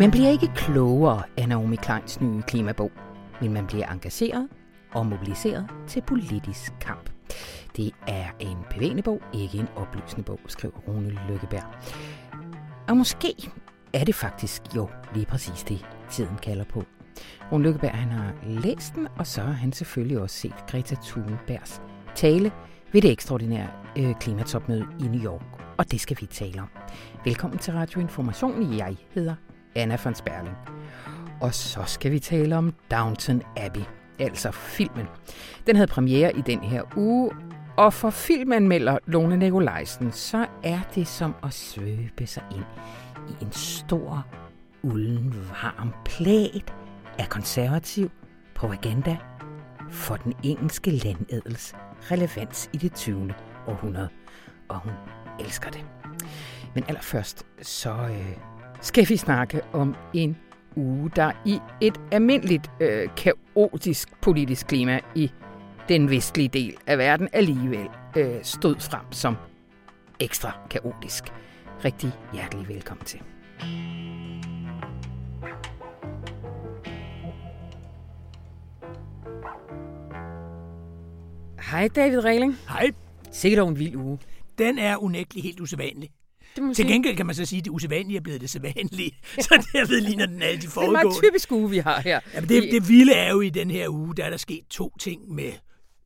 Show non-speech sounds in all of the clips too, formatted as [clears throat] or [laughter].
Man bliver ikke klogere af Naomi Kleins nye klimabog, men man bliver engageret og mobiliseret til politisk kamp. Det er en bevægende bog, ikke en oplysende bog, skriver Rune Lykkeberg. Og måske er det faktisk jo lige præcis det, tiden kalder på. Rune Lykkeberg han har læst den, og så har han selvfølgelig også set Greta Thunbergs tale ved det ekstraordinære øh, klimatopmøde i New York. Og det skal vi tale om. Velkommen til Radio Information. Jeg hedder Anna von Sperling. Og så skal vi tale om Downton Abbey, altså filmen. Den havde premiere i den her uge, og for filmanmelder Lone Nikolajsen, så er det som at svøbe sig ind i en stor, ulden, varm plæt af konservativ propaganda for den engelske landedels relevans i det 20. århundrede. Og hun elsker det. Men allerførst så øh, skal vi snakke om en uge, der i et almindeligt øh, kaotisk politisk klima i den vestlige del af verden alligevel øh, stod frem som ekstra kaotisk. Rigtig hjertelig velkommen til. Hej David Regling. Hej. Sikkert dog en vild uge. Den er unægteligt helt usædvanlig. Det må Til gengæld kan man så sige, at det usædvanlige er blevet det sædvanlige. [laughs] Så derved ligner den alle de det er en foregående. meget typisk uge, vi har her. Jamen, det, det vilde er jo i den her uge, der er der sket to ting med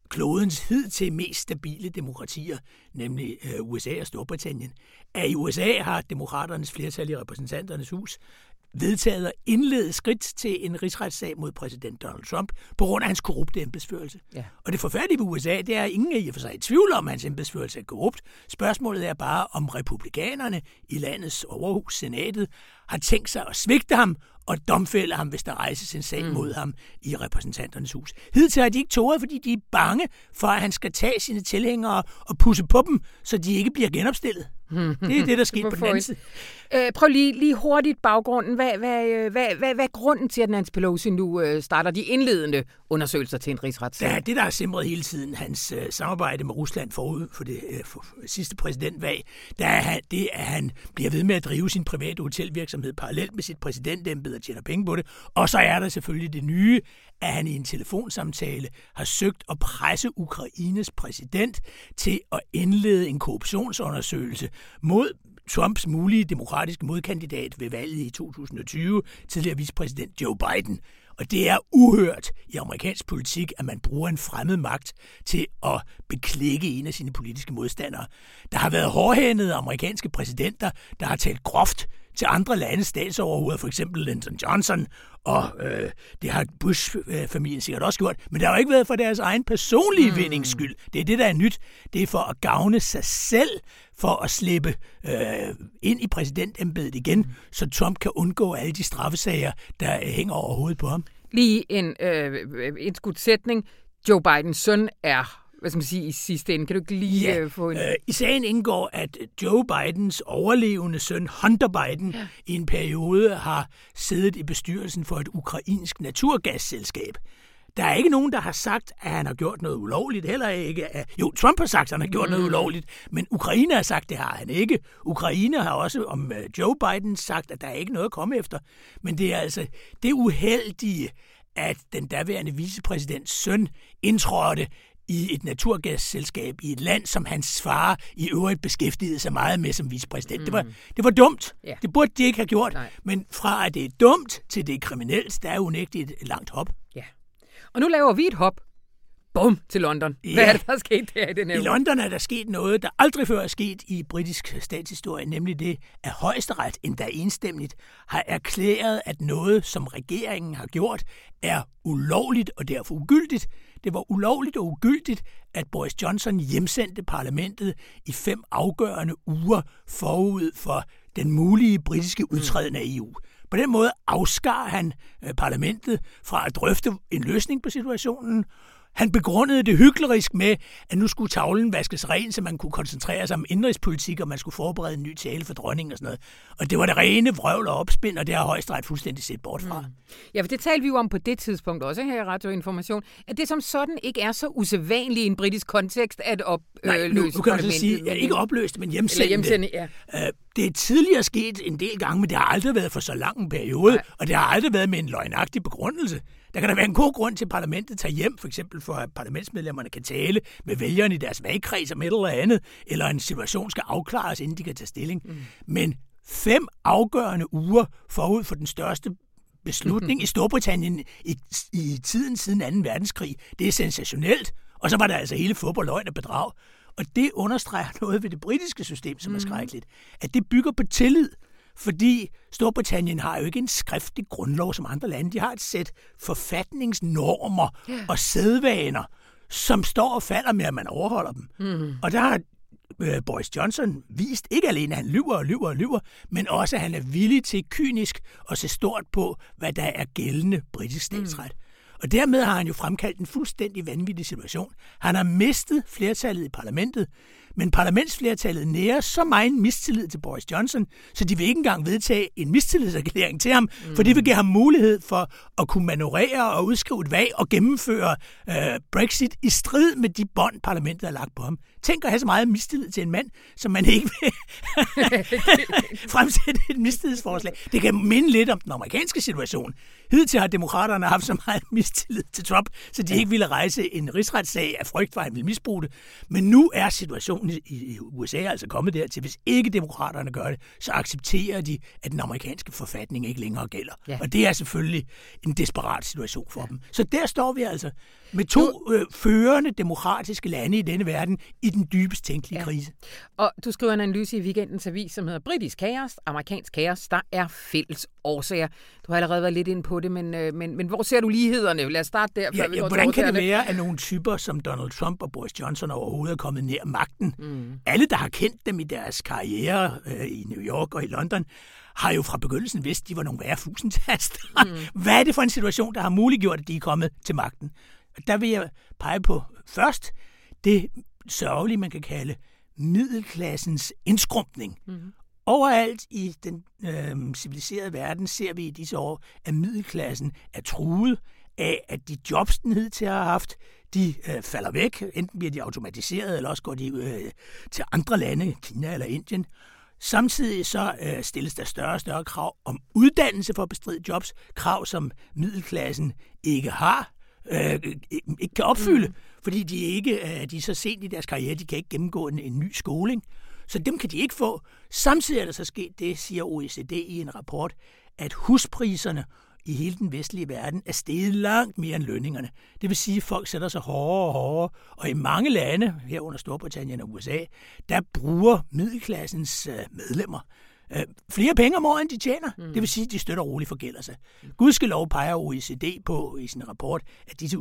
klodens hidtil mest stabile demokratier, nemlig øh, USA og Storbritannien. At i USA har demokraternes flertal i repræsentanternes hus vedtaget at indlede skridt til en rigsretssag mod præsident Donald Trump på grund af hans korrupte embedsførelse. Ja. Og det forfærdelige ved USA, det er, at ingen er i og for sig i tvivl om, at hans embedsførelse er korrupt. Spørgsmålet er bare, om republikanerne i landets overhus, senatet, har tænkt sig at svigte ham og domfælde ham, hvis der rejses en sag mm. mod ham i repræsentanternes hus. Hidtil har de ikke tåret, fordi de er bange for, at han skal tage sine tilhængere og pusse på dem, så de ikke bliver genopstillet. Det er det, der sker på den anden side. Øh, prøv lige, lige hurtigt baggrunden. Hvad, hvad, øh, hvad, hvad, hvad er grunden til, at Nancy Pelosi nu øh, starter de indledende undersøgelser til en rigsretssag? Ja, det, der har simret hele tiden, hans øh, samarbejde med Rusland forud for det øh, for sidste præsidentvalg, der er han, det, at han bliver ved med at drive sin private hotelvirksomhed parallelt med sit præsidentembede og tjener penge på det. Og så er der selvfølgelig det nye, at han i en telefonsamtale har søgt at presse Ukraines præsident til at indlede en korruptionsundersøgelse mod Trumps mulige demokratiske modkandidat ved valget i 2020, tidligere vicepræsident Joe Biden. Og det er uhørt i amerikansk politik, at man bruger en fremmed magt til at beklikke en af sine politiske modstandere. Der har været hårdhændede amerikanske præsidenter, der har talt groft til andre landes statsoverhoveder, for eksempel Lyndon Johnson, og øh, det har Bush-familien sikkert også gjort, men det har jo ikke været for deres egen personlige mm. vindings skyld. Det er det, der er nyt. Det er for at gavne sig selv, for at slippe øh, ind i præsidentembedet igen, mm. så Trump kan undgå alle de straffesager, der øh, hænger over hovedet på ham. Lige en øh, indskudt sætning. Joe Bidens søn er hvad skal man sige, i sidste ende. Kan du ikke lige Ja, øh, få en... Øh, I sagen indgår, at Joe Bidens overlevende søn Hunter Biden ja. i en periode har siddet i bestyrelsen for et ukrainsk naturgasselskab. Der er ikke nogen, der har sagt, at han har gjort noget ulovligt. Heller ikke. At, jo, Trump har sagt, at han har gjort mm. noget ulovligt, men Ukraine har sagt, at det har han ikke. Ukraine har også om øh, Joe Biden sagt, at der er ikke noget at komme efter. Men det er altså det uheldige, at den daværende vicepræsidents søn indtrådte i et naturgasselskab i et land, som hans far i øvrigt beskæftigede sig meget med som vicepræsident. Mm. Det, var, det var dumt. Ja. Det burde de ikke have gjort. Nej. Men fra at det er dumt til det er kriminelt, der er unægteligt et langt hop. Ja. Og nu laver vi et hop. Bum, til London. Hvad Ja. er det, der er sket der i den her I? London er der sket noget, der aldrig før er sket i britisk statshistorie, nemlig det, at højesteret endda enstemmigt har erklæret, at noget, som regeringen har gjort, er ulovligt og derfor ugyldigt. Det var ulovligt og ugyldigt, at Boris Johnson hjemsendte parlamentet i fem afgørende uger forud for den mulige britiske udtræden af EU. På den måde afskar han øh, parlamentet fra at drøfte en løsning på situationen. Han begrundede det hyklerisk med, at nu skulle tavlen vaskes ren, så man kunne koncentrere sig om indrigspolitik, og man skulle forberede en ny tale for dronningen og sådan noget. Og det var det rene vrøvl og opspind, og det har højesteret fuldstændig set bort fra. Mm. Ja, for det talte vi jo om på det tidspunkt også her i Radioinformation, at det som sådan ikke er så usædvanligt i en britisk kontekst at opløse Nej, nu, nu kan man så sige, ja, ikke opløst, men hjemsende. hjemsende ja. Øh, det er tidligere sket en del gange, men det har aldrig været for så lang en periode, Nej. og det har aldrig været med en løgnagtig begrundelse. Der kan der være en god grund til, at parlamentet tager hjem, for eksempel for at parlamentsmedlemmerne kan tale med vælgerne i deres valgkreds om et eller andet, eller en situation skal afklares, inden de kan tage stilling. Mm. Men fem afgørende uger forud for den største beslutning [laughs] i Storbritannien i, i tiden siden 2. verdenskrig, det er sensationelt. Og så var der altså hele fodbold, løgn og bedrag. Og det understreger [laughs] noget ved det britiske system, som er skrækkeligt. At det bygger på tillid. Fordi Storbritannien har jo ikke en skriftlig grundlov som andre lande. De har et sæt forfatningsnormer yeah. og sædvaner, som står og falder med, at man overholder dem. Mm. Og der har øh, Boris Johnson vist ikke alene, at han lyver og lyver og lyver, men også, at han er villig til kynisk at se stort på, hvad der er gældende britisk statsret. Mm. Og dermed har han jo fremkaldt en fuldstændig vanvittig situation. Han har mistet flertallet i parlamentet, men parlamentsflertallet nærer så meget mistillid til Boris Johnson, så de vil ikke engang vedtage en mistillidserklæring til ham, mm. for det vil give ham mulighed for at kunne manøvrere og udskrive et valg og gennemføre øh, Brexit i strid med de bånd, parlamentet har lagt på ham. Tænk at have så meget mistillid til en mand, som man ikke vil [laughs] fremsætte et mistillidsforslag. Det kan minde lidt om den amerikanske situation. Hidtil har demokraterne haft så meget [laughs] mistillid til Trump, så de ikke ville rejse en rigsretssag af frygt for, at han ville misbruge det. Men nu er situationen i USA altså kommet dertil, hvis ikke demokraterne gør det, så accepterer de, at den amerikanske forfatning ikke længere gælder. Ja. Og det er selvfølgelig en desperat situation for ja. dem. Så der står vi altså med to øh, førende demokratiske lande i denne verden i den dybest tænkelige ja. krise. Og du skriver en analyse i weekendens avis, som hedder Britisk kaos, amerikansk kaos, der er fælles årsager. Du har allerede været lidt ind på det, men, øh, men, men hvor ser du lighederne? Lad os starte der. Før ja, vi ja, hvordan kan det være, at nogle typer som Donald Trump og Boris Johnson overhovedet er kommet nær magten? Mm. Alle, der har kendt dem i deres karriere øh, i New York og i London, har jo fra begyndelsen vidst, de var nogle værre fusentaster. Mm. Hvad er det for en situation, der har muliggjort, at de er kommet til magten? Der vil jeg pege på først det sørgelige, man kan kalde middelklassens indskrumpning. Mm. Overalt i den øh, civiliserede verden ser vi i disse år, at middelklassen er truet af, at de jobs, den hidtil har haft, de øh, falder væk. Enten bliver de automatiseret, eller også går de øh, til andre lande, Kina eller Indien. Samtidig så øh, stilles der større og større krav om uddannelse for at bestride jobs, krav som middelklassen ikke har, øh, ikke kan opfylde, mm. fordi de ikke øh, de er så sent i deres karriere, de kan ikke gennemgå en, en ny skoling. Så dem kan de ikke få. Samtidig er der så sket det, siger OECD i en rapport, at huspriserne i hele den vestlige verden er steget langt mere end lønningerne. Det vil sige, at folk sætter sig hårdere og hårdere, og i mange lande, herunder Storbritannien og USA, der bruger middelklassens øh, medlemmer øh, flere penge om året, end de tjener. Mm. Det vil sige, at de støtter roligt forgælder sig. Gudskelov peger OECD på i sin rapport, at disse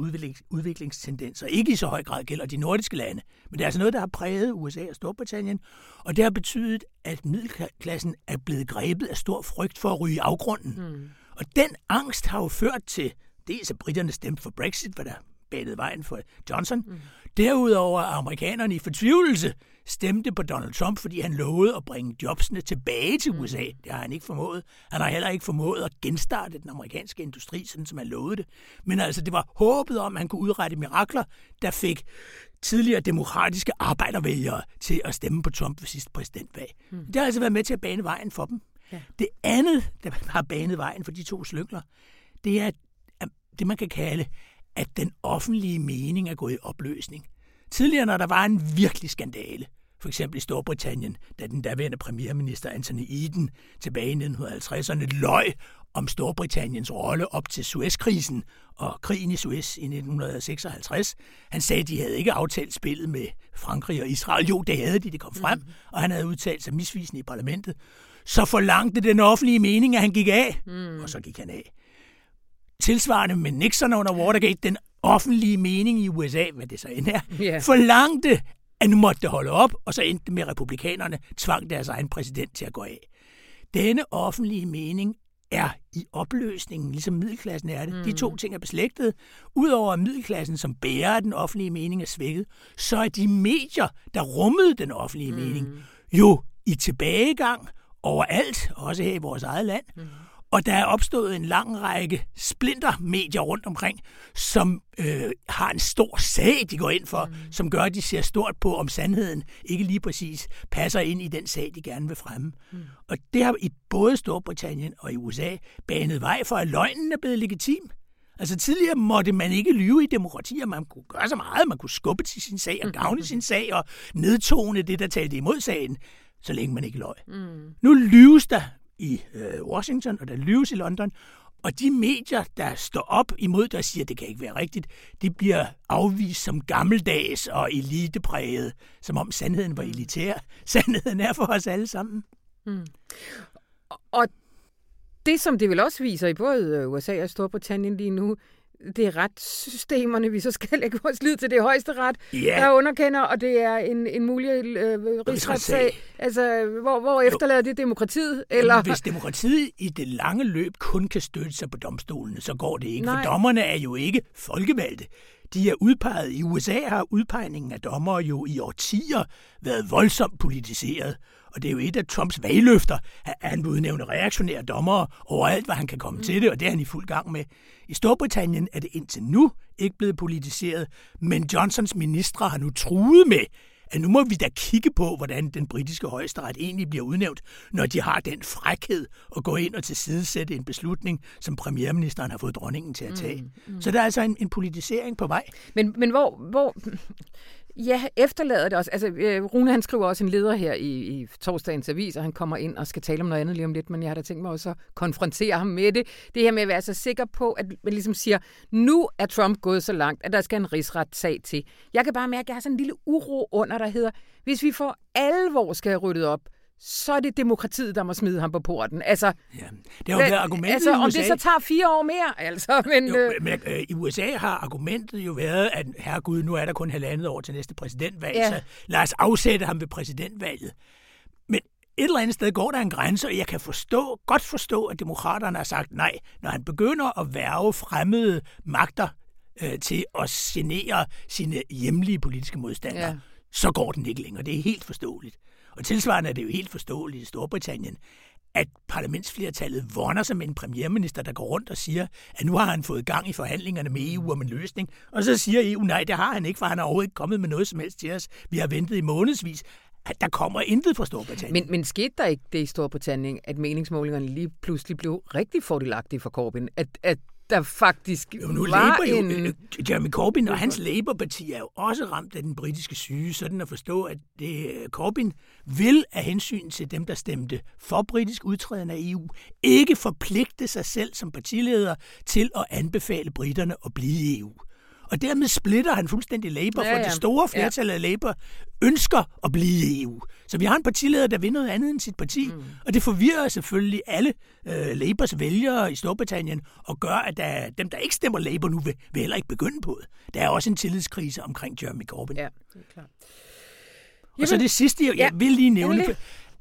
udviklingstendenser ikke i så høj grad gælder de nordiske lande. Men det er altså noget, der har præget USA og Storbritannien, og det har betydet, at middelklassen er blevet grebet af stor frygt for at ryge afgrunden. Mm. Og den angst har jo ført til, dels at britterne stemte for Brexit, hvad der banede vejen for Johnson. Mm. Derudover er amerikanerne i fortvivlelse stemte på Donald Trump, fordi han lovede at bringe jobsene tilbage til USA. Mm. Det har han ikke formået. Han har heller ikke formået at genstarte den amerikanske industri, sådan som han lovede det. Men altså, det var håbet om, at han kunne udrette mirakler, der fik tidligere demokratiske arbejdervælgere til at stemme på Trump ved sidste præsidentvalg. Mm. Det har altså været med til at bane vejen for dem. Ja. Det andet, der har banet vejen for de to slyngler, det er det, man kan kalde, at den offentlige mening er gået i opløsning. Tidligere, når der var en virkelig skandale, for eksempel i Storbritannien, da den daværende premierminister Anthony Eden tilbage i 1950'erne løj om Storbritanniens rolle op til Suezkrisen og krigen i Suez i 1956. Han sagde, at de havde ikke aftalt spillet med Frankrig og Israel. Jo, det havde de, det kom frem, mm. og han havde udtalt sig misvisende i parlamentet så forlangte den offentlige mening, at han gik af. Mm. Og så gik han af. Tilsvarende med Nixon under Watergate, den offentlige mening i USA, hvad det så end er, yeah. forlangte, at nu måtte det holde op, og så endte det med, at republikanerne tvang deres egen præsident til at gå af. Denne offentlige mening er i opløsningen, ligesom middelklassen er det. Mm. De to ting er beslægtet. Udover at middelklassen, som bærer den offentlige mening, er svækket, så er de medier, der rummede den offentlige mm. mening, jo i tilbagegang overalt, også her i vores eget land. Mm. Og der er opstået en lang række splintermedier rundt omkring, som øh, har en stor sag, de går ind for, mm. som gør, at de ser stort på, om sandheden ikke lige præcis passer ind i den sag, de gerne vil fremme. Mm. Og det har i både Storbritannien og i USA banet vej for, at løgnen er blevet legitim. Altså tidligere måtte man ikke lyve i demokratier. Man kunne gøre så meget. Man kunne skubbe til sin sag og [laughs] gavne sin sag og nedtone det, der talte imod sagen, så længe man ikke løg. Mm. Nu lyves der i øh, Washington, og der lyves i London, og de medier, der står op imod det og siger, at det kan ikke være rigtigt, de bliver afvist som gammeldags og elitepræget, som om sandheden var elitær. [laughs] Sandheden er for os alle sammen. Mm. Og det, som det vil også viser i både USA og Storbritannien lige nu, det er retssystemerne, vi så skal lægge vores lid til. Det er højeste ret, yeah. der underkender, og det er en, en mulig øh, rigsretssag. Altså, hvor, hvor efterlader det demokratiet? Eller? Jamen, hvis demokratiet i det lange løb kun kan støtte sig på domstolene, så går det ikke. Nej. For dommerne er jo ikke folkevalgte. De er udpeget. I USA har udpegningen af dommer jo i årtier været voldsomt politiseret. Og det er jo et af Trumps valgløfter, at han udnævne reaktionære dommere overalt, hvad han kan komme mm. til det, og det er han i fuld gang med. I Storbritannien er det indtil nu ikke blevet politiseret, men Johnsons ministre har nu truet med, at nu må vi da kigge på, hvordan den britiske højesteret egentlig bliver udnævnt, når de har den frækhed at gå ind og tilsidesætte en beslutning, som premierministeren har fået dronningen til at tage. Mm, mm. Så der er altså en, en politisering på vej. Men, men hvor, hvor, Ja, efterlader det også. Altså, øh, Rune han skriver også en leder her i, i torsdagens avis, og han kommer ind og skal tale om noget andet lige om lidt, men jeg har da tænkt mig også at konfrontere ham med det. Det her med at være så sikker på, at man ligesom siger, nu er Trump gået så langt, at der skal en rigsretssag til. Jeg kan bare mærke, at jeg har sådan en lille uro under, der hedder, hvis vi for alvor skal have ryddet op, så er det demokratiet, der må smide ham på porten. Altså, ja, det er jo været argumentet altså, om det så tager fire år mere, altså. [laughs] Men, jo, øh... men øh, i USA har argumentet jo været, at herregud, nu er der kun halvandet år til næste præsidentvalg, ja. så lad os afsætte ham ved præsidentvalget. Men et eller andet sted går der en grænse, og jeg kan forstå, godt forstå, at demokraterne har sagt nej, når han begynder at værve fremmede magter øh, til at genere sine hjemlige politiske modstandere, ja. så går den ikke længere. Det er helt forståeligt. Og tilsvarende er det jo helt forståeligt i Storbritannien, at parlamentsflertallet vonder sig med en premierminister, der går rundt og siger, at nu har han fået gang i forhandlingerne med EU om en løsning. Og så siger EU, nej, det har han ikke, for han har overhovedet ikke kommet med noget som helst til os. Vi har ventet i månedsvis at der kommer intet fra Storbritannien. Men, men skete der ikke det i Storbritannien, at meningsmålingerne lige pludselig blev rigtig fordelagtige for Corbyn? At, at der faktisk jo, nu var jo, en... Øh, Jeremy Corbyn og hans Labour-parti er jo også ramt af den britiske syge, sådan at forstå, at det, Corbyn vil af hensyn til dem, der stemte for britisk udtræden af EU, ikke forpligte sig selv som partileder til at anbefale britterne at blive i EU. Og dermed splitter han fuldstændig Labour, ja, ja. for det store flertal ja. af Labour ønsker at blive i EU. Så vi har en partileder, der vil noget andet end sit parti, mm. og det forvirrer selvfølgelig alle øh, Labours vælgere i Storbritannien, og gør, at der, dem, der ikke stemmer Labour nu, vil, vil heller ikke begynde på det. Der er også en tillidskrise omkring Jeremy Corbyn. Ja, det er klart. Og så det sidste, jeg, jeg vil lige nævne,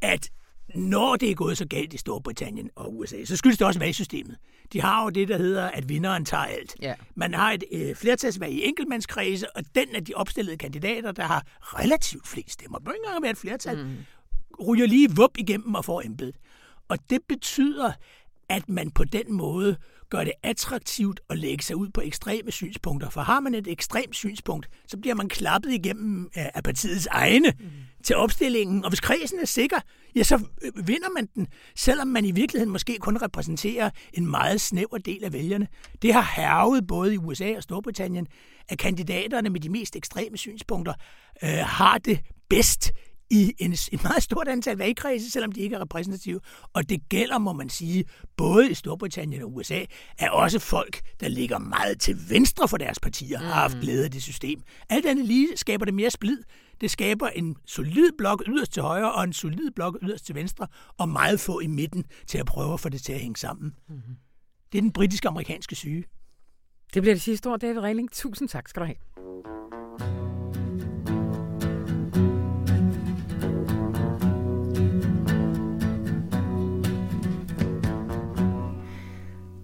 at når det er gået så galt i Storbritannien og USA, så skyldes det også valgsystemet. De har jo det, der hedder, at vinderen tager alt. Ja. Man har et øh, flertalsvalg i enkeltmandskredse, og den af de opstillede kandidater, der har relativt flest stemmer, det må ikke engang være et flertal, mm. ryger lige vup igennem og får embedet. Og det betyder, at man på den måde gør det attraktivt at lægge sig ud på ekstreme synspunkter. For har man et ekstremt synspunkt, så bliver man klappet igennem af partiets egne mm. til opstillingen. Og hvis kredsen er sikker, ja, så øh, vinder man den, selvom man i virkeligheden måske kun repræsenterer en meget snæver del af vælgerne. Det har hervet både i USA og Storbritannien, at kandidaterne med de mest ekstreme synspunkter øh, har det bedst i en, en meget stort antal valgkredse, selvom de ikke er repræsentative. Og det gælder, må man sige, både i Storbritannien og USA, at også folk, der ligger meget til venstre for deres partier, mm. har haft mm. glæde af det system. Alt andet lige skaber det mere splid. Det skaber en solid blok yderst til højre og en solid blok yderst til venstre, og meget få i midten til at prøve at få det til at hænge sammen. Mm. Det er den britiske-amerikanske syge. Det bliver det sidste ord, David Reiling. Tusind tak skal du have.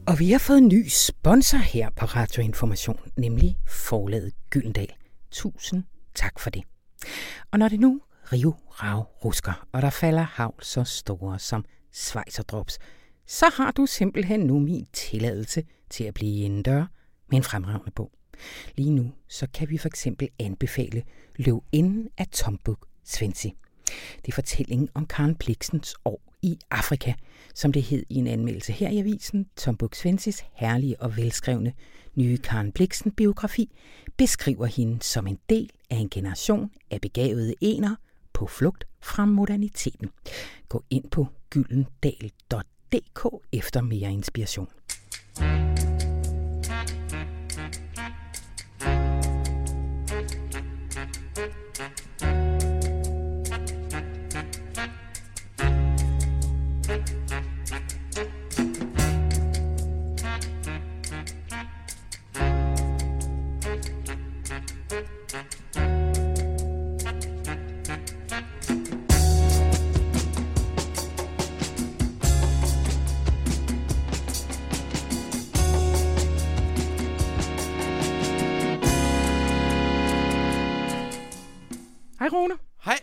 Og vi har fået en ny sponsor her på Radioinformation, nemlig forlaget Gyldendal. Tusind tak for det. Og når det nu rive rav rusker, og der falder havl så store som svejserdrops, så har du simpelthen nu min tilladelse til at blive indendør med en fremragende bog. Lige nu så kan vi for eksempel anbefale Løv inden af Tombuk Svensi. Det er fortællingen om Karen Bliksens år i Afrika, som det hed i en anmeldelse her i avisen. Tombuk Svensis herlige og velskrevne nye Karen Bliksen biografi beskriver hende som en del af en generation af begavede ener på flugt fra moderniteten. Gå ind på gyldendal.dk efter mere inspiration. Hej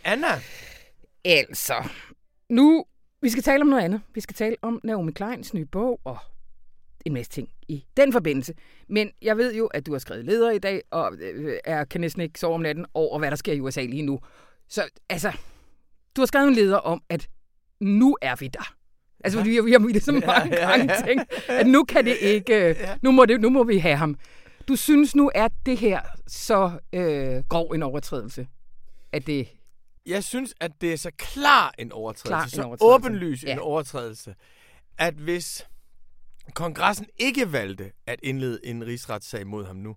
Anna. Altså, nu, vi skal tale om noget andet. Vi skal tale om Naomi Kleins nye bog og en masse ting i den forbindelse. Men jeg ved jo, at du har skrevet leder i dag, og øh, er, kan næsten ikke sove om natten over, hvad der sker i USA lige nu. Så altså, du har skrevet en leder om, at nu er vi der. Altså, vi, vi har det så mange Ja, ja, gange ja. tænkt, at nu kan det ikke, nu må, det, nu må vi have ham. Du synes nu, er det her så øh, grov en overtrædelse, at det Jeg synes, at det er så klar en overtrædelse, Klar en så overtrædelse. åbenlys Ja. en overtrædelse, at hvis kongressen ikke valgte at indlede en rigsretssag mod ham nu,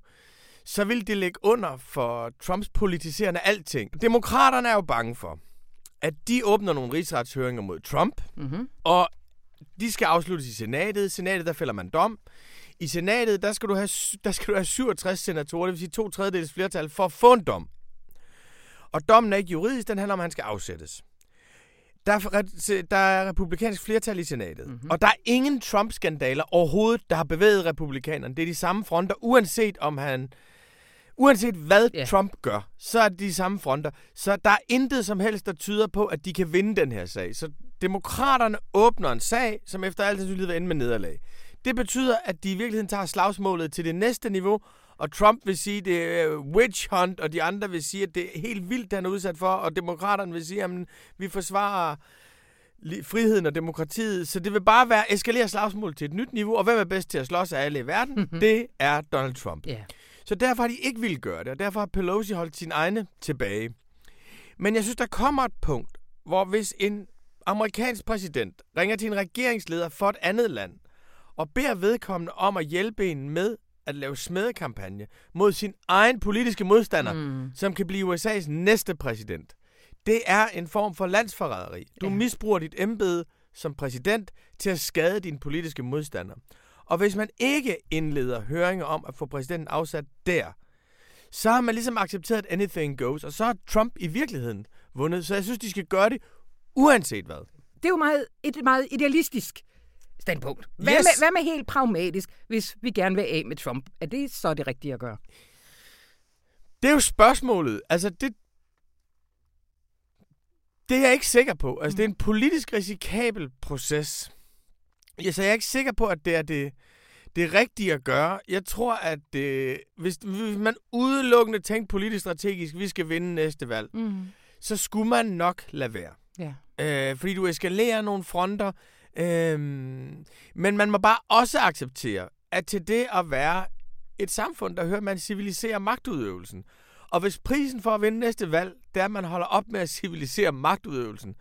så ville det ligge under for Trumps politiserende alting. Demokraterne er jo bange for, at de åbner nogle rigsretshøringer mod Trump, mm-hmm. og de skal afsluttes i senatet. I senatet, der fælder man dom. I senatet, der skal du have, der skal du have 67 senatorer, det vil sige to tredjedeles flertal, for at få en dom. Og dommen er ikke juridisk, den handler om, at han skal afsættes. Der er, der er republikansk flertal i senatet, Mhm. mm-hmm. og der er ingen Trump-skandaler overhovedet, der har bevæget republikanerne. Det er de samme fronter, uanset om han... Uanset hvad yeah. Trump gør, så er det de samme fronter. Så der er intet som helst, der tyder på, at de kan vinde den her sag. Så demokraterne åbner en sag, som efter alt sandsynlighed vil ende med nederlag. Det betyder, at de i virkeligheden tager slagsmålet til det næste niveau, og Trump vil sige, det er witch hunt, og de andre vil sige, at det er helt vildt, han er udsat for, og demokraterne vil sige, at vi forsvarer friheden og demokratiet, så det vil bare være eskalere slagsmål til et nyt niveau, og hvem er bedst til at slås af alle i verden? det er Donald Trump. Ja. Så derfor har de ikke ville gøre det, og derfor har Pelosi holdt sine egne tilbage. Men jeg synes, der kommer et punkt, hvor hvis en amerikansk præsident ringer til en regeringsleder for et andet land, og beder vedkommende om at hjælpe en med at lave smedekampagne mod sin egen politiske modstander, mm. som kan blive USA's næste præsident. Det er en form for landsforræderi. Du Ja. misbruger dit embede som præsident til at skade din politiske modstander. Og hvis man ikke indleder høringer om at få præsidenten afsat der, så har man ligesom accepteret, at anything goes, og så har Trump i virkeligheden vundet. Så jeg synes, de skal gøre det uanset hvad. Det er jo meget, et meget idealistisk standpunkt. Hvad, Yes. med, hvad med helt pragmatisk, hvis vi gerne vil af med Trump? Er det så det rigtige at gøre? Det er jo spørgsmålet. Altså, det, det er jeg ikke sikker på. Altså, det er en politisk risikabel proces. Ja, så jeg er ikke sikker på, at det er det, det rigtige at gøre. Jeg tror, at det, hvis, hvis man udelukkende tænker politisk strategisk, vi skal vinde næste valg, Mm. så skulle man nok lade være. Ja. Øh, fordi du eskalerer nogle fronter. Øh, men man må bare også acceptere, at til det at være et samfund, der hører, man civiliserer magtudøvelsen. Og hvis prisen for at vinde næste valg, det er, at man holder op med at civilisere magtudøvelsen,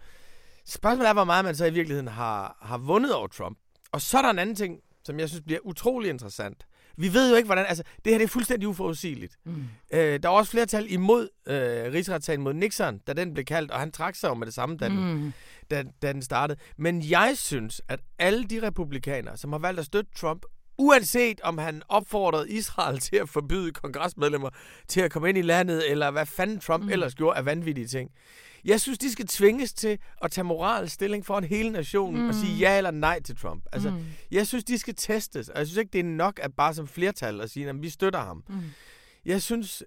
spørgsmålet er, hvor meget man så i virkeligheden har, har vundet over Trump. Og så er der en anden ting, som jeg synes bliver utrolig interessant. Vi ved jo ikke, hvordan... Altså, det her det er fuldstændig uforudsigeligt. Mm. Øh, der var også flertal imod øh, rigsretssagen mod Nixon, da den blev kaldt, og han trak sig jo med det samme, da den, Mm. Da, da den startede. Men jeg synes, at alle de republikanere, som har valgt at støtte Trump, Uanset om han opfordrede Israel [laughs] til at forbyde kongresmedlemmer til at komme ind i landet, eller hvad fanden Trump mm. ellers gjorde af vanvittige ting. Jeg synes, de skal tvinges til at tage moralsk stilling for en hele nationen mm. og sige ja eller nej til Trump. Altså, mm. jeg synes, de skal testes, og jeg synes ikke, det er nok at bare som flertal at sige, at vi støtter ham. Mm. Jeg synes,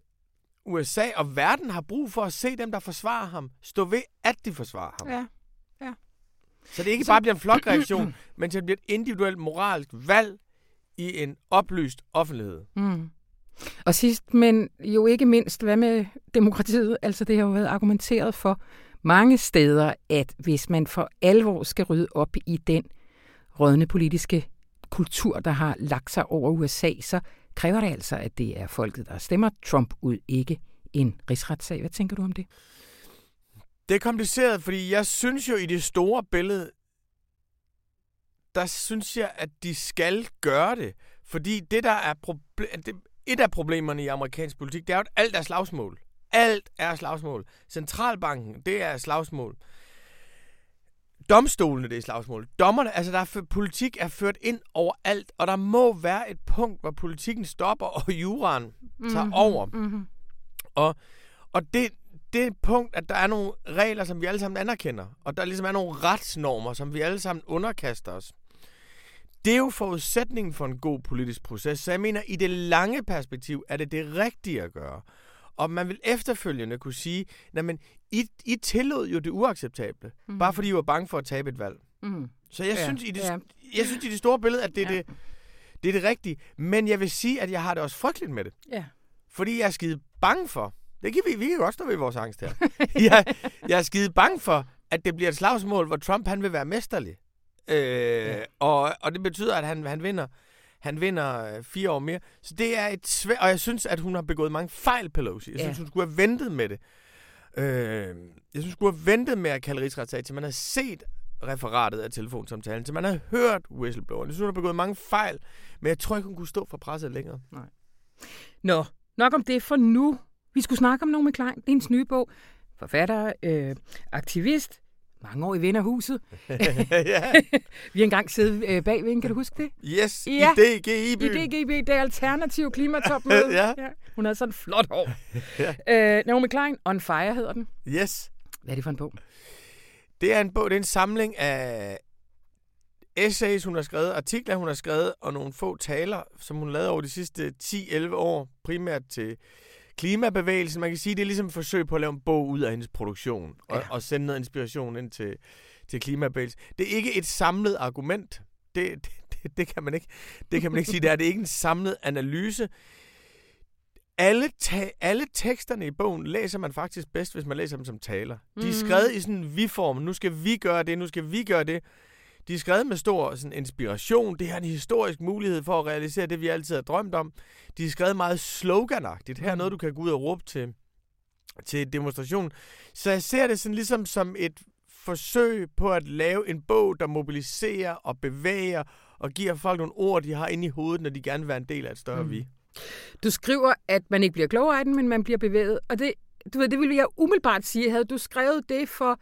USA og verden har brug for at se dem, der forsvarer ham, stå ved, at de forsvarer ham. Ja. Så det ikke bare bliver en flokreaktion, [clears throat] men det bliver et individuelt moralsk valg i en oplyst offentlighed. Mm. Og sidst, men jo ikke mindst, hvad med demokratiet? Altså det har jo været argumenteret for mange steder, at hvis man for alvor skal rydde op i den rådne politiske kultur, der har lagt sig over USA, så kræver det altså, at det er folket, der stemmer Trump ud, ikke en rigsretssag. Hvad tænker du om det? Det er kompliceret, fordi jeg synes jo i det store billede, der synes jeg, at de skal gøre det. Fordi det, der er problem, det, et af problemerne i amerikansk politik, det er jo, at alt er slagsmål. Alt er slagsmål. Centralbanken, det er slagsmål. Domstolene, det er slagsmål. Dommerne, altså der er, politik er ført ind overalt, og der må være et punkt, hvor politikken stopper, og juraen tager mm-hmm, over. Mm-hmm. Og, og det, det er punkt, at der er nogle regler, som vi alle sammen anerkender, og der ligesom er nogle retsnormer, som vi alle sammen underkaster os. Det er jo forudsætningen for en god politisk proces, så jeg mener, i det lange perspektiv er det det rigtige at gøre. Og man vil efterfølgende kunne sige, men I, I tillod jo det uacceptable, mm. bare fordi I var bange for at tabe et valg. Mm. Så jeg, ja. synes, i det, ja. jeg synes i det store billede, at det, ja. det, det er det rigtige. Men jeg vil sige, at jeg har det også frygteligt med det. Ja. Fordi jeg er skide bange for, det kan vi, vi kan godt stå ved vores angst her. [laughs] jeg, jeg er skide bange for, at det bliver et slagsmål, hvor Trump han vil være mesterlig. Øh, ja. og, og det betyder, at han, han vinder han vinder øh, fire år mere. Så det er et svært... Og jeg synes, at hun har begået mange fejl, Pelosi. Jeg synes, ja. hun skulle have ventet med det. Øh, jeg synes, hun skulle have ventet med at kalde rigsretssag, til man har set referatet af telefonsamtalen, til man har hørt whistlebloweren. Jeg synes, hun har begået mange fejl, men jeg tror ikke, hun kunne stå for presset længere. Nej. Nå, nok om det for nu. Vi skulle snakke om Naomi Klein, hendes nye bog. Forfatter, øh, aktivist, mange år i Vinderhuset. [laughs] ja. [laughs] vi har engang siddet øh, bagved, kan du huske det? Yes, ja. i DGI-byen. I DGI, det er alternativ klimatopmøde. [laughs] ja. ja. Hun havde sådan en flot hår. ja. øh, Naomi Klein, On Fire hedder den. Yes. Hvad er det for en bog? Det er en bog, det er en samling af essays, hun har skrevet, artikler, hun har skrevet, og nogle få taler, som hun lavede over de sidste 10-11 år, primært til klimabevægelsen. Man kan sige, det er ligesom et forsøg på at lave en bog ud af hendes produktion, og, ja. og sende noget inspiration ind til, til klimabevægelsen. Det er ikke et samlet argument. Det, det, det, det, kan man ikke, det kan man ikke sige. Det er, det er ikke en samlet analyse. Alle, ta- alle teksterne i bogen læser man faktisk bedst, hvis man læser dem som taler. De er mm. skrevet i sådan en vi-form. Nu skal vi gøre det, nu skal vi gøre det. De er skrevet med stor sådan, inspiration. Det er en historisk mulighed for at realisere det, vi altid har drømt om. De er skrevet meget sloganagtigt. Her er noget, mm. du kan gå ud og råbe til, til demonstration. Så jeg ser det sådan ligesom som et forsøg på at lave en bog, der mobiliserer og bevæger og giver folk nogle ord, de har inde i hovedet, når de gerne vil være en del af et større mm. vi. Du skriver, at man ikke bliver klogere af den, men man bliver bevæget. Og det, du ved, det ville jeg umiddelbart sige, havde du skrevet det for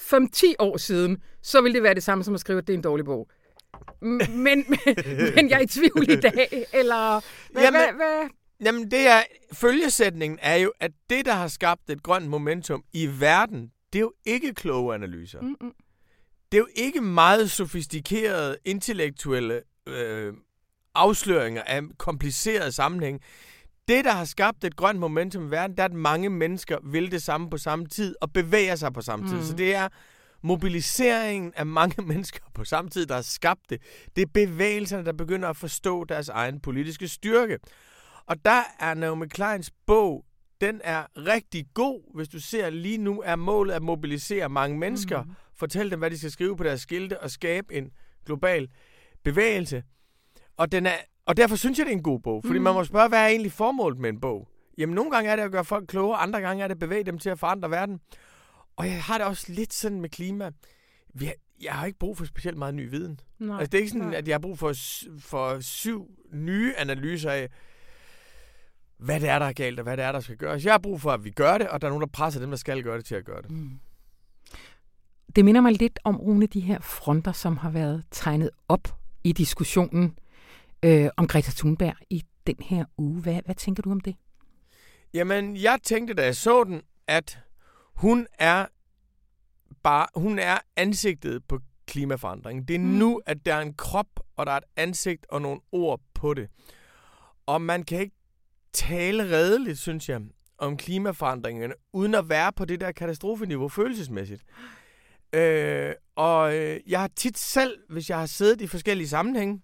5-10 år siden, så ville det være det samme som at skrive, at det er en dårlig bog. Men, [laughs] men, men jeg er i tvivl i dag, eller hvad, jamen, hvad, hvad? Jamen, det er, følgesætningen er jo, at det, der har skabt et grønt momentum i verden, det er jo ikke kloge analyser. Mm-mm. Det er jo ikke meget sofistikerede, intellektuelle øh, afsløringer af komplicerede sammenhæng. Det, der har skabt et grønt momentum i verden, det er, at mange mennesker vil det samme på samme tid og bevæger sig på samme tid. Mm. Så det er mobiliseringen af mange [laughs] mennesker på samme tid, der har skabt det. Det er bevægelserne, der begynder at forstå deres egen politiske styrke. Og der er Naomi Kleins bog, den er rigtig god, hvis du ser lige nu er målet at mobilisere mange mennesker, mm. fortælle dem, hvad de skal skrive på deres skilte og skabe en global bevægelse. Og den er og derfor synes jeg, det er en god bog. Fordi mm. man må spørge, hvad er egentlig formålet med en bog? Jamen, nogle gange er det at gøre folk klogere, andre gange er det at bevæge dem til at forandre verden. Og jeg har det også lidt sådan med klima. Vi har, jeg har ikke brug for specielt meget ny viden. Nej, altså, det er ikke sådan, nej. at jeg har brug for, for syv nye analyser af, hvad det er, der er galt, og hvad det er, der skal gøres. Jeg har brug for, at vi gør det, og der er nogen, der presser dem, der skal gøre det, til at gøre det. Mm. Det minder mig lidt om, Rune, de her fronter, som har været tegnet op i diskussionen øh, om Greta Thunberg i den her uge. Hvad, hvad tænker du om det? Jamen, jeg tænkte, da jeg så den, at hun er bare, hun er ansigtet på klimaforandringen. Det er mm. nu, at der er en krop, og der er et ansigt og nogle ord på det. Og man kan ikke tale redeligt, synes jeg, om klimaforandringerne, uden at være på det der katastrofeniveau følelsesmæssigt. Øh, og øh, jeg har tit selv, hvis jeg har siddet i forskellige sammenhænge,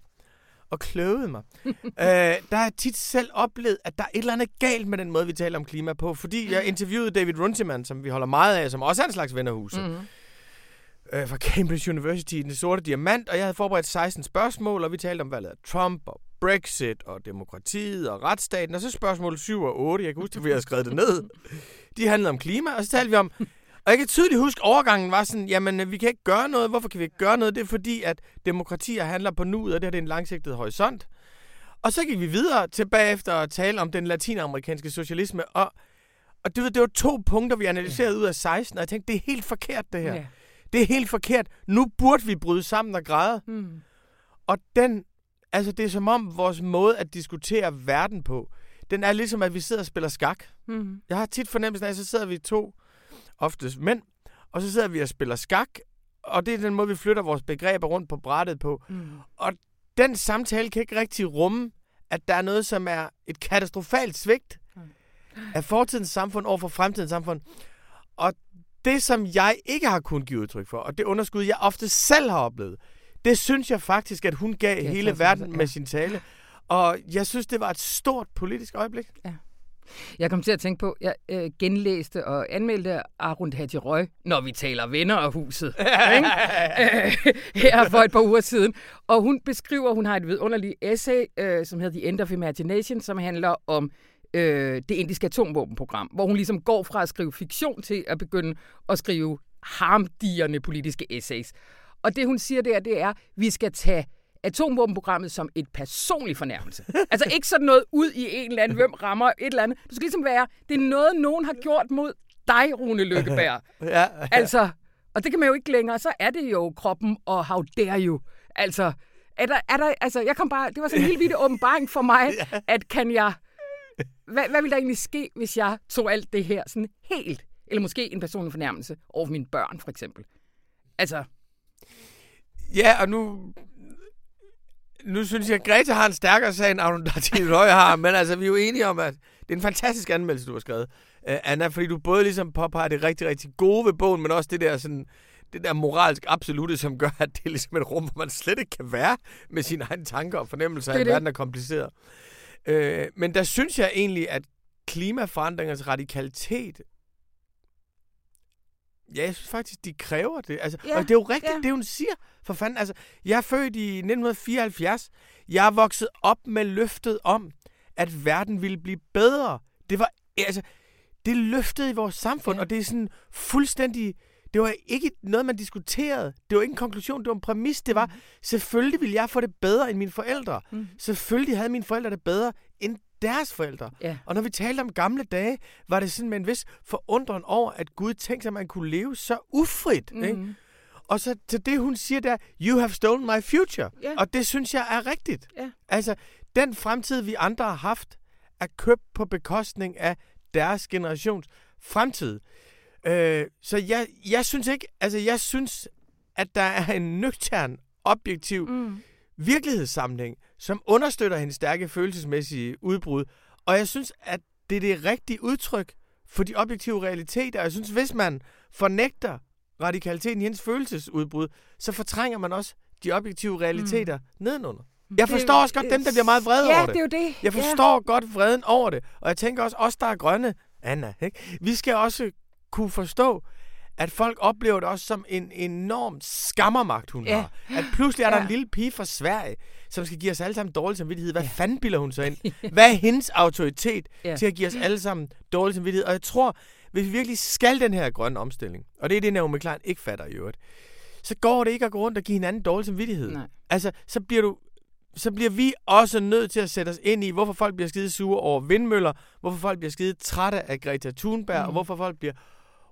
og kløvet mig, [laughs] øh, der har jeg tit selv oplevet, at der er et eller andet galt med den måde, vi taler om klima på. Fordi jeg interviewede David Runciman, som vi holder meget af, som også er en slags vennerhus. Mm-hmm øh, fra Cambridge University i den sorte diamant, og jeg havde forberedt 16 spørgsmål, og vi talte om valget af Trump og Brexit og demokratiet og retsstaten, og så spørgsmål 7 og 8, jeg kan huske, at vi havde skrevet det ned. De handlede om klima, og så talte vi om, og jeg kan tydeligt huske, at overgangen var sådan, jamen vi kan ikke gøre noget. Hvorfor kan vi ikke gøre noget? Det er fordi, at demokratier handler på nuet, og det her det er en langsigtet horisont. Og så gik vi videre tilbage efter at tale om den latinamerikanske socialisme, og, og det, det var to punkter, vi analyserede ja. ud af 16, og jeg tænkte, det er helt forkert det her. Ja. Det er helt forkert. Nu burde vi bryde sammen og græde. Mm. Og den, altså det er som om vores måde at diskutere verden på, den er ligesom, at vi sidder og spiller skak. Mm. Jeg har tit fornemmelsen af, at så sidder vi to, oftest mænd, og så sidder vi og spiller skak, og det er den måde, vi flytter vores begreber rundt på brættet på. Mm. Og den samtale kan ikke rigtig rumme, at der er noget, som er et katastrofalt svigt mm. af fortidens samfund over for fremtidens samfund. Og det, som jeg ikke har kunnet give udtryk for, og det underskud, jeg ofte selv har oplevet, det synes jeg faktisk, at hun gav ja, hele verden med sin tale. Og jeg synes, det var et stort politisk øjeblik. Ja. Jeg kom til at tænke på, jeg øh, genlæste og anmeldte Arund Hattirøj, når vi taler venner og huset, ikke? [laughs] Øh, her for et par uger siden. Og hun beskriver, hun har et vidunderligt essay, øh, som hedder The End of Imagination, som handler om øh, det indiske atomvåbenprogram, hvor hun ligesom går fra at skrive fiktion til at begynde at skrive harmdierne politiske essays. Og det hun siger der, det er, at vi skal tage atomvåbenprogrammet som et personlig fornærmelse. altså ikke sådan noget ud i en eller anden, hvem rammer et eller andet. Det skal ligesom være, det er noget, nogen har gjort mod dig, Rune Lykkeberg. [laughs] ja, ja. Altså, og det kan man jo ikke længere. Så er det jo kroppen og how dare you. Altså, er der, er der, altså, jeg kom bare, det var sådan en helt vildt åbenbaring for mig, [laughs] ja. at kan jeg hvad, hvad ville der egentlig ske, hvis jeg tog alt det her sådan helt, eller måske en personlig fornærmelse over mine børn, for eksempel? Altså... Ja, og nu... Nu synes jeg, at Greta har en stærkere sag, end Arnold Røg har, men altså, vi er jo enige om, at det er en fantastisk anmeldelse, du har skrevet, uh, Anna, fordi du både ligesom påpeger det rigtig, rigtig gode ved bogen, men også det der sådan, det der moralsk absolute, som gør, at det er ligesom et rum, hvor man slet ikke kan være med sine egne tanker og fornemmelser, at verden er kompliceret. Øh, men der synes jeg egentlig, at klimaforandringernes radikalitet Ja, jeg synes faktisk, de kræver det. Altså, ja, og det er jo rigtigt, ja. det hun siger. For fanden, altså, jeg er født i 1974. Jeg er vokset op med løftet om, at verden ville blive bedre. Det var, altså, det løftede i vores samfund, ja. og det er sådan fuldstændig det var ikke noget, man diskuterede. Det var ikke en konklusion, det var en præmis. Det var, mm. selvfølgelig ville jeg få det bedre end mine forældre. Mm. Selvfølgelig havde mine forældre det bedre end deres forældre. Yeah. Og når vi talte om gamle dage, var det sådan med en vis forundren over, at Gud tænkte at man kunne leve så ufrit. Mm. Ikke? Og så til det, hun siger der, you have stolen my future. Yeah. Og det synes jeg er rigtigt. Yeah. Altså, den fremtid, vi andre har haft, er købt på bekostning af deres generations fremtid. Øh, så jeg, jeg synes ikke, altså jeg synes, at der er en nøgtern, objektiv mm. virkelighedssamling, som understøtter hendes stærke følelsesmæssige udbrud. Og jeg synes, at det er det rigtige udtryk for de objektive realiteter. Jeg synes, hvis man fornægter radikaliteten i hendes følelsesudbrud, så fortrænger man også de objektive realiteter mm. nedenunder. Jeg forstår det, også godt dem, der bliver meget vrede ja, over det. det er jo det. Jeg forstår ja. godt vreden over det. Og jeg tænker også, os der er grønne, Anna, ikke? vi skal også kunne forstå, at folk oplever det også som en enorm skammermagt, hun ja. har. At pludselig er der ja. en lille pige fra Sverige, som skal give os alle sammen dårlig samvittighed. Hvad ja. fanden bilder hun så ind? [laughs] Hvad er hendes autoritet ja. til at give os alle sammen dårlig samvittighed? Og jeg tror, hvis vi virkelig skal den her grønne omstilling, og det er det, Naomi Klein ikke fatter i øvrigt, så går det ikke at gå rundt og give hinanden dårlig samvittighed. Nej. Altså, så bliver du så bliver vi også nødt til at sætte os ind i, hvorfor folk bliver skide sure over vindmøller, hvorfor folk bliver skide trætte af Greta Thunberg, mm. og hvorfor folk bliver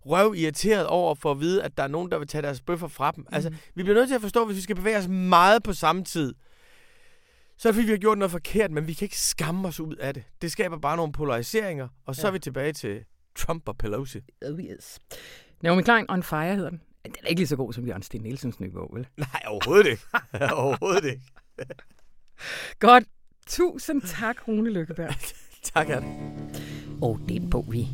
røv irriteret over for at vide, at der er nogen, der vil tage deres bøffer fra dem. Mm. Altså, vi bliver nødt til at forstå, hvis vi skal bevæge os meget på samme tid, så er det fordi, vi har gjort noget forkert, men vi kan ikke skamme os ud af det. Det skaber bare nogle polariseringer, og så ja. er vi tilbage til Trump og Pelosi. Oh yes. Naomi Klein on Fire hedder den. Den er ikke lige så god som Jørgen Sten Nielsens nye bog, vel? Nej, overhovedet ikke. [laughs] overhovedet ikke. [laughs] Godt. Tusind tak, Rune Lykkeberg. [laughs] tak, Anne. Og den bog, vi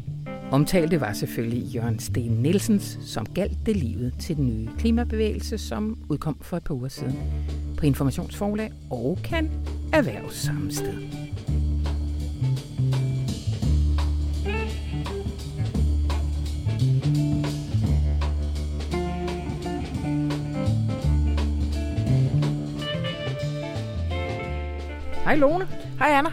omtalte, var selvfølgelig Jørgen Sten Nielsens, som galt det livet til den nye klimabevægelse, som udkom for et par uger siden på Informationsforlag og kan erhverves samme sted. Hej Lone. Hej Anna.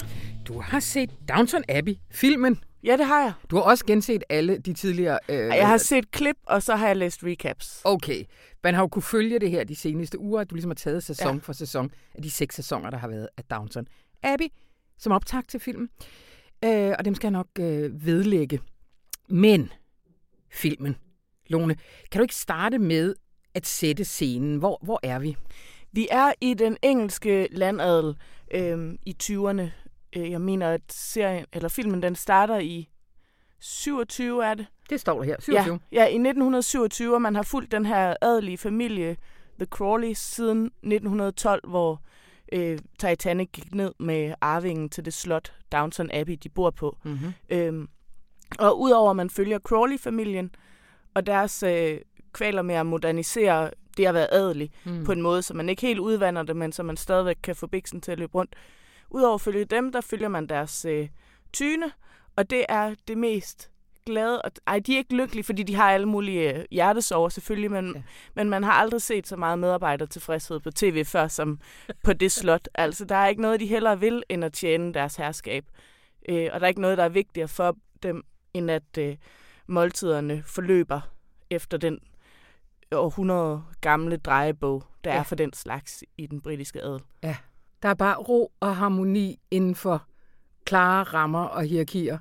Du har set Downton Abbey, filmen. Ja, det har jeg. Du har også genset alle de tidligere... Øh, Jeg har set klip, og så har jeg læst recaps. Okay. Man har jo kunne følge det her de seneste uger, at du ligesom har taget sæson ja. Ja. for sæson af de seks sæsoner, der har været af Downton Abbey, som optag til filmen. Øh, og dem skal jeg nok øh, vedlægge. Men filmen, Lone, kan du ikke starte med at sætte scenen? Hvor, hvor er vi? Vi er i den engelske landadel øh, i 20'erne. Øh, Jeg mener, at serien, eller filmen den starter i 27, er det? Det står der her, 27. Ja, ja, i 1927, og man har fulgt den her adelige familie, The Crawleys, siden 1912, hvor øh, Titanic gik ned med arvingen til det slot, Downton Abbey, de bor på. Mm-hmm. Øhm, og udover at man følger Crawley-familien og deres øh, kvaler med at modernisere det at være adelig Mm. mm. på en måde, så man ikke helt udvander det, men så man stadigvæk kan få biksen til at løbe rundt. Udover at følge dem, der følger man deres øh, tyne, og det er det mest glade. Og, ej, de er ikke lykkelige, fordi de har alle mulige øh, hjertesover selvfølgelig, men, Ja. ja. men man har aldrig set så meget medarbejdertilfredshed på tv før, som på det slot. [laughs] Altså, der er ikke noget, de hellere vil, end at tjene deres herskab. Øh, og der er ikke noget, der er vigtigere for dem, end at øh, måltiderne forløber efter den århundrede gamle drejebog, der Ja. ja. er for den slags i den britiske adel. Der er bare ro og harmoni inden for klare rammer og hierarkier.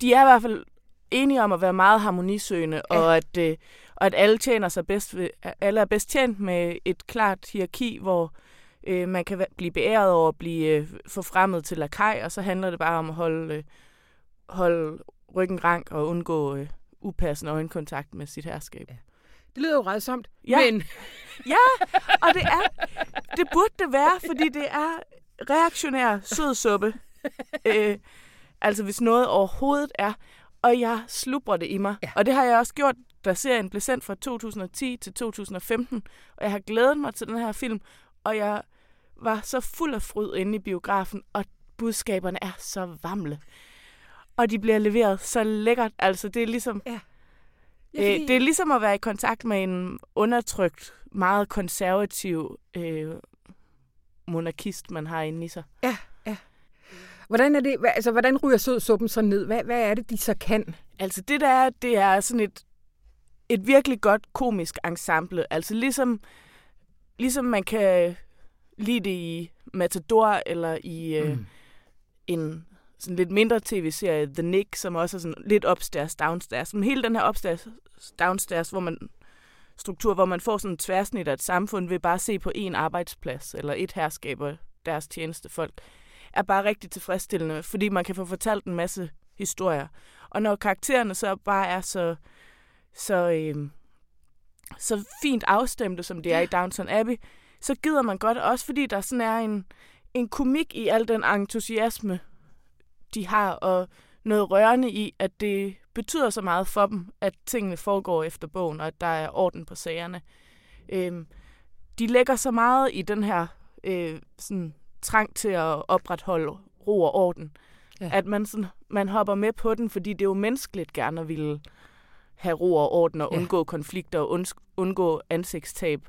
De er i hvert fald enige om at være meget harmonisøgende, Ja. ja. og, at, øh, og at alle tjener sig bedst ved, alle er bedst tjent med et klart hierarki, hvor øh, man kan blive beæret over at blive øh, forfremmet til lakaj, og så handler det bare om at holde, øh, holde ryggen rank og undgå øh, upassende øjenkontakt med sit herskab. Det lyder jo redsomt, Ja. men [laughs] Og det er, det burde det være, fordi det er reaktionær sødsuppe. [laughs] øh, altså hvis noget overhovedet er. Og jeg slubrer det i mig. Ja. Ja. Og det har jeg også gjort, da serien blev sendt fra 2010 til 2015. Og jeg har glædet mig til den her film. Og jeg var så fuld af fryd inde i biografen. Og budskaberne er så vamle. Og de bliver leveret så lækkert. Altså det er ligesom... Ja. Øh, det er ligesom at være i kontakt med en undertrykt, meget konservativ øh, monarkist, man har inde i sig. Hvordan, er det, altså, hvordan ryger sødsuppen så ned? Hvad, hvad er det, de så kan? Altså det der, er, det er sådan et, et virkelig godt komisk ensemble. Altså ligesom, ligesom man kan lide det i Matador eller i øh, mm. en sådan lidt mindre tv-serie, The Nick, som også er sådan lidt upstairs, downstairs. Men hele den her upstairs, downstairs, hvor man struktur, hvor man får sådan en tværsnit af et samfund ved bare at se på en arbejdsplads eller et herskab og deres tjenestefolk, er bare rigtig tilfredsstillende, fordi man kan få fortalt en masse historier. Og når karaktererne så bare er så, så, øh, så fint afstemte, som det er i Downton Abbey, så gider man godt, også fordi der sådan er en, en komik i al den entusiasme, de har, og noget rørende i, at det betyder så meget for dem, at tingene foregår efter bogen, og at der er orden på sagerne. Øhm, de lægger så meget i den her øh, sådan, trang til at opretholde ro og orden, Ja. at man, sådan, man hopper med på den, fordi det er jo menneskeligt gerne at ville have ro og orden og Ja. undgå konflikter og und, undgå ansigtstab.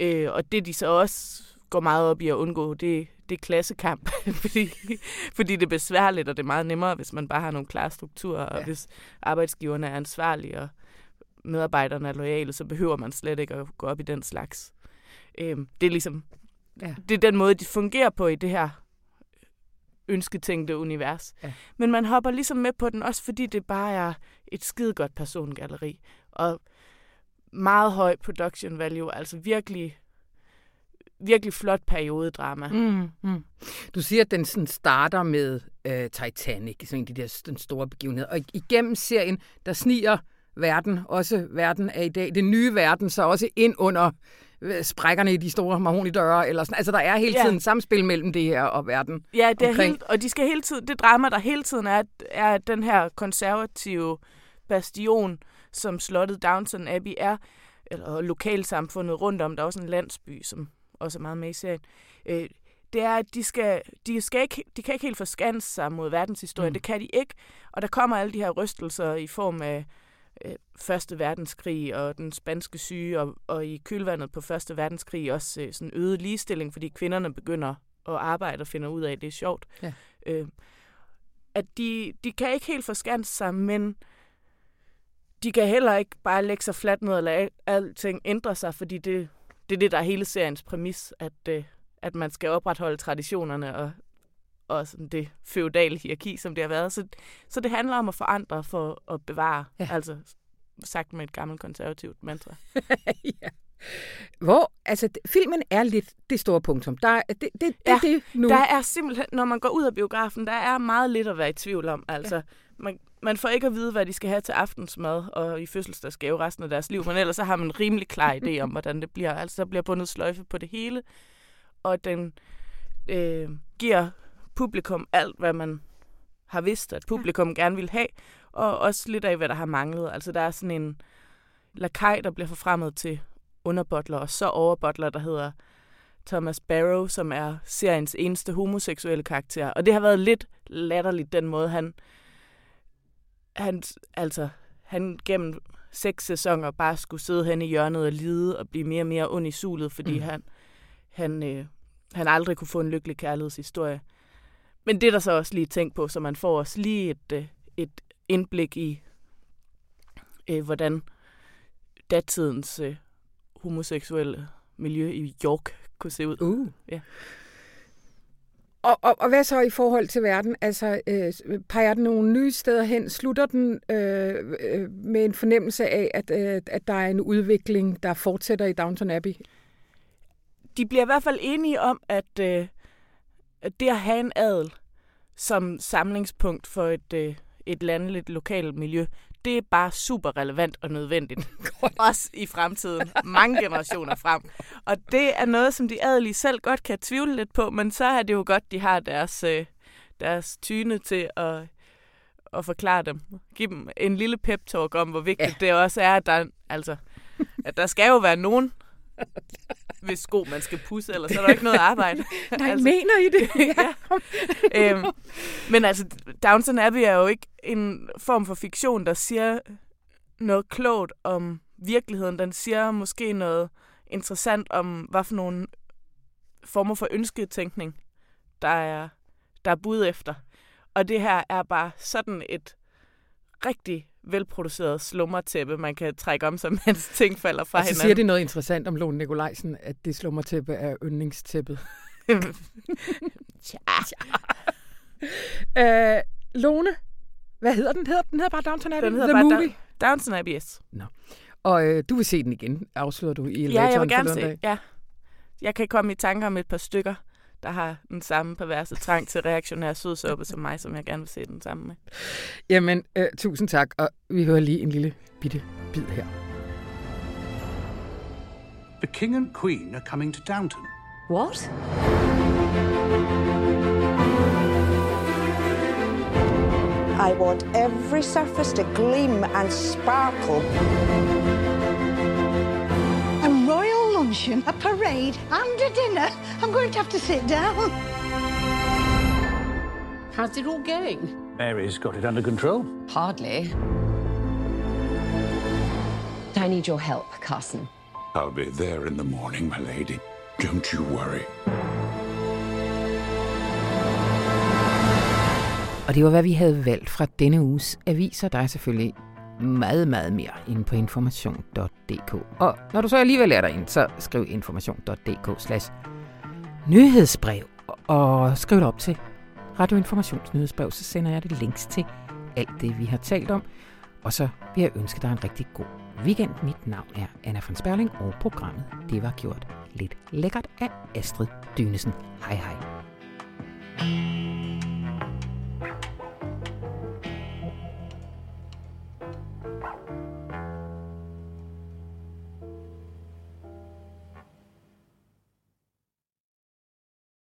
Øh, og det de så også går meget op i at undgå, det, det er klassekamp, [laughs] fordi, fordi det er besværligt, og det er meget nemmere, hvis man bare har nogle klare strukturer, og Ja. hvis arbejdsgiverne er ansvarlige, og medarbejderne er lojale, så behøver man slet ikke at gå op i den slags. Øhm, det er ligesom, Ja. det er den måde, de fungerer på i det her ønsketænkte univers. Ja. Men man hopper ligesom med på den, også fordi det bare er et skidegodt persongalleri. Og meget høj production value, altså virkelig, virkelig flot periodedrama. Mm, mm. Du siger, at den sådan starter med øh, Titanic, sådan en de der den store begivenheder. Og igennem serien, der sniger verden, også verden af i dag, det nye verden, så også ind under øh, sprækkerne i de store mahonidøre, eller sådan. Altså, der er hele tiden ja. samspil mellem det her og verden. Ja, det er helt, og de skal hele tiden, det drama, der hele tiden er, er den her konservative bastion, som slottet Downton Abbey er, eller lokalsamfundet rundt om, der er også en landsby, som også er meget med i serien. Øh, det er, at de, skal, de, skal ikke, de kan ikke helt forskanse sig mod verdenshistorien. Mm. Det kan de ikke. Og der kommer alle de her rystelser i form af øh, Første Verdenskrig og den spanske syge, og, og i kølvandet på Første Verdenskrig også øh, sådan øget ligestilling, fordi kvinderne begynder at arbejde og finder ud af, at det er sjovt. Ja. Øh, at de, de kan ikke helt forskanse sig, men de kan heller ikke bare lægge sig fladt ned og lade alting ændre sig, fordi det, det er det, der er hele seriens præmis, at, øh, at man skal opretholde traditionerne og, og sådan det feudale hierarki, som det har været. Så, så det handler om at forandre for at bevare, ja. altså sagt med et gammelt konservativt mantra. [laughs] ja. Hvor, altså, filmen er lidt det store punktum. Der, det, det, det, ja, det nu. Der er simpelthen, når man går ud af biografen, der er meget lidt at være i tvivl om. Altså, ja. man, man får ikke at vide, hvad de skal have til aftensmad og i fødselsdagsgave resten af deres liv, men ellers så har man en rimelig klar idé om, [laughs] hvordan det bliver. Altså, der bliver bundet sløjfe på det hele, og den øh, giver publikum alt, hvad man har vidst, at publikum ja. gerne vil have, og også lidt af, hvad der har manglet. Altså, der er sådan en lakaj, der bliver forfremmet til underbottler, og så overbottler, der hedder Thomas Barrow, som er seriens eneste homoseksuelle karakter. Og det har været lidt latterligt, den måde, han han, altså, han gennem seks sæsoner bare skulle sidde hen i hjørnet og lide og blive mere og mere ond i sulet, fordi mm. han, han, øh, han aldrig kunne få en lykkelig kærlighedshistorie. Men det er der så også lige tænkt på, så man får også lige et, øh, et indblik i, øh, hvordan datidens øh, homoseksuelle miljø i York kunne se ud. Uh. Ja. Og, og, og hvad så i forhold til verden? Altså, øh, peger den nogle nye steder hen? Slutter den øh, øh, med en fornemmelse af, at, øh, at der er en udvikling, der fortsætter i Downton Abbey? De bliver i hvert fald enige om, at, øh, at det at have en adel som samlingspunkt for et, øh, et landligt lokalt miljø, det er bare super relevant og nødvendigt. [laughs] Også i fremtiden. Mange generationer frem. Og det er noget, som de adelige selv godt kan tvivle lidt på, men så er det jo godt, de har deres, øh, deres tyne til at, at forklare dem. Giv dem en lille pep-talk om, hvor vigtigt ja. det også er, at der, altså, at der skal jo være nogen, hvis sko man skal pusse, ellers er der ikke noget arbejde. [laughs] Nej, altså, mener I det? [laughs] ja. øhm, men altså, Downton Abbey er jo ikke en form for fiktion, der siger noget klogt om virkeligheden. Den siger måske noget interessant om, hvad for nogle former for ønsketænkning, der er, der er bud efter. Og det her er bare sådan et rigtig velproduceret slummertæppe, man kan trække om sig, [laughs] mens ting falder fra og så hinanden. siger det noget interessant om Lone Nikolajsen, at det slummertæppe er yndlingstæppet. [laughs] Tja. øh, Lone, hvad hedder den? Hedder, den hedder bare Downton Abbey? Den hedder The bare Movie? Da- Downton Abbey, yes. Nå. Og øh, du vil se den igen, afslører du i Ja, jeg vil gerne se ja. Jeg kan komme i tanker om et par stykker, der har den samme perverse trang til reaktionær sødsuppe som mig, som jeg gerne vil se den sammen med. Jamen, øh, tusind tak, og vi hører lige en lille bitte bid her. The king and queen are coming to Downton. What? I want every surface to gleam and sparkle. A royal luncheon, a parade, and a dinner. I'm going to have to sit down. How's it all going? Mary's got it under control. Hardly. I need your help, Carson. I'll be there in the morning, my lady. Don't you worry. Og det var, hvad vi havde valgt fra denne uges aviser. Der er selvfølgelig meget, meget mere inde på information.dk. Og når du så alligevel er derinde, så skriv information.dk slash nyhedsbrev og skriv det op til Radioinformations nyhedsbrev, så sender jeg det links til alt det, vi har talt om. Og så vil jeg ønske dig en rigtig god weekend. Mit navn er Anna von Sperling, og programmet det var gjort lidt lækkert af Astrid Dynesen. Hej hej.